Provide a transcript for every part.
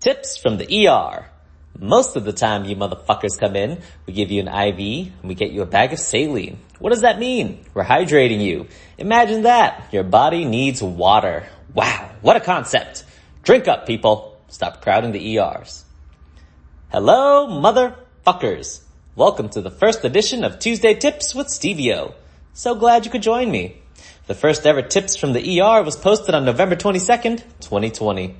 Tips from the ER. Most of the time you motherfuckers come in, we give you an IV and we get you a bag of saline. What does that mean? We're hydrating you. Imagine that. Your body needs water. Wow, what a concept. Drink up people. Stop crowding the ERs. Hello motherfuckers. Welcome to the first edition of Tuesday Tips with Steveioe. So glad you could join me. The first ever tips from the ER was posted on November 22nd, 2020.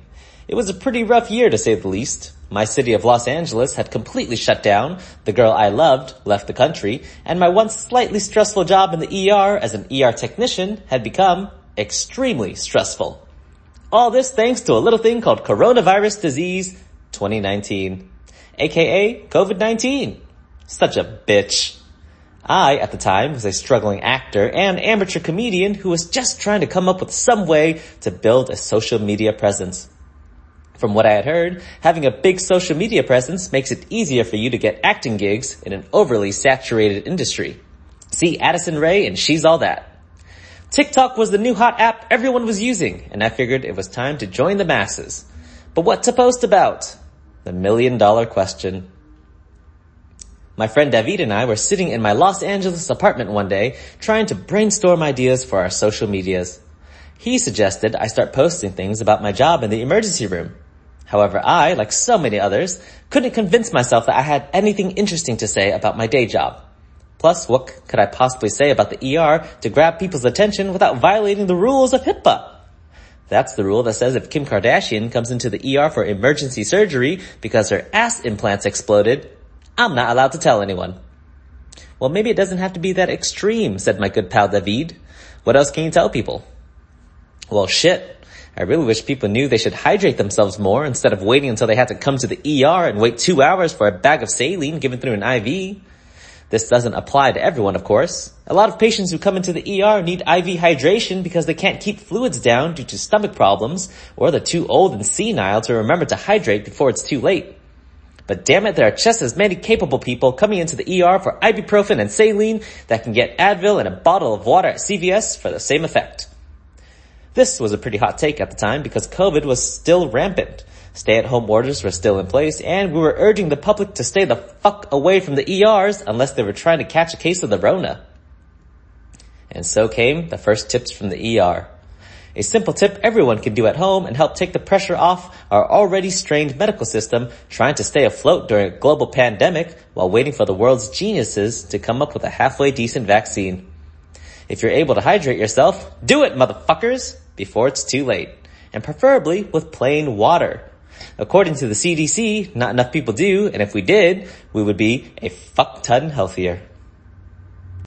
It was a pretty rough year to say the least. My city of Los Angeles had completely shut down, the girl I loved left the country, and my once slightly stressful job in the ER as an ER technician had become extremely stressful. All this thanks to a little thing called coronavirus disease 2019, aka COVID-19. Such a bitch. I, at the time, was a struggling actor and amateur comedian who was just trying to come up with some way to build a social media presence. From what I had heard, having a big social media presence makes it easier for you to get acting gigs in an overly saturated industry. See Addison Rae and She's All That. TikTok was the new hot app everyone was using, and I figured it was time to join the masses. But what to post about? The million dollar question. My friend David and I were sitting in my Los Angeles apartment one day trying to brainstorm ideas for our social medias. He suggested I start posting things about my job in the emergency room. However, I, like so many others, couldn't convince myself that I had anything interesting to say about my day job. Plus, what could I possibly say about the ER to grab people's attention without violating the rules of HIPAA? That's the rule that says if Kim Kardashian comes into the ER for emergency surgery because her ass implants exploded, I'm not allowed to tell anyone. Well, maybe it doesn't have to be that extreme, said my good pal David. What else can you tell people? Well, shit. I really wish people knew they should hydrate themselves more instead of waiting until they had to come to the ER and wait two hours for a bag of saline given through an IV. This doesn't apply to everyone, of course. A lot of patients who come into the ER need IV hydration because they can't keep fluids down due to stomach problems or they're too old and senile to remember to hydrate before it's too late. But damn it, there are just as many capable people coming into the ER for ibuprofen and saline that can get Advil and a bottle of water at CVS for the same effect. This was a pretty hot take at the time because COVID was still rampant. Stay-at-home orders were still in place and we were urging the public to stay the fuck away from the ERs unless they were trying to catch a case of the Rona. And so came the first tips from the ER. A simple tip everyone can do at home and help take the pressure off our already strained medical system trying to stay afloat during a global pandemic while waiting for the world's geniuses to come up with a halfway decent vaccine. If you're able to hydrate yourself, do it motherfuckers! Before it's too late, and preferably with plain water. According to the CDC, not enough people do, and if we did, we would be a fuck ton healthier.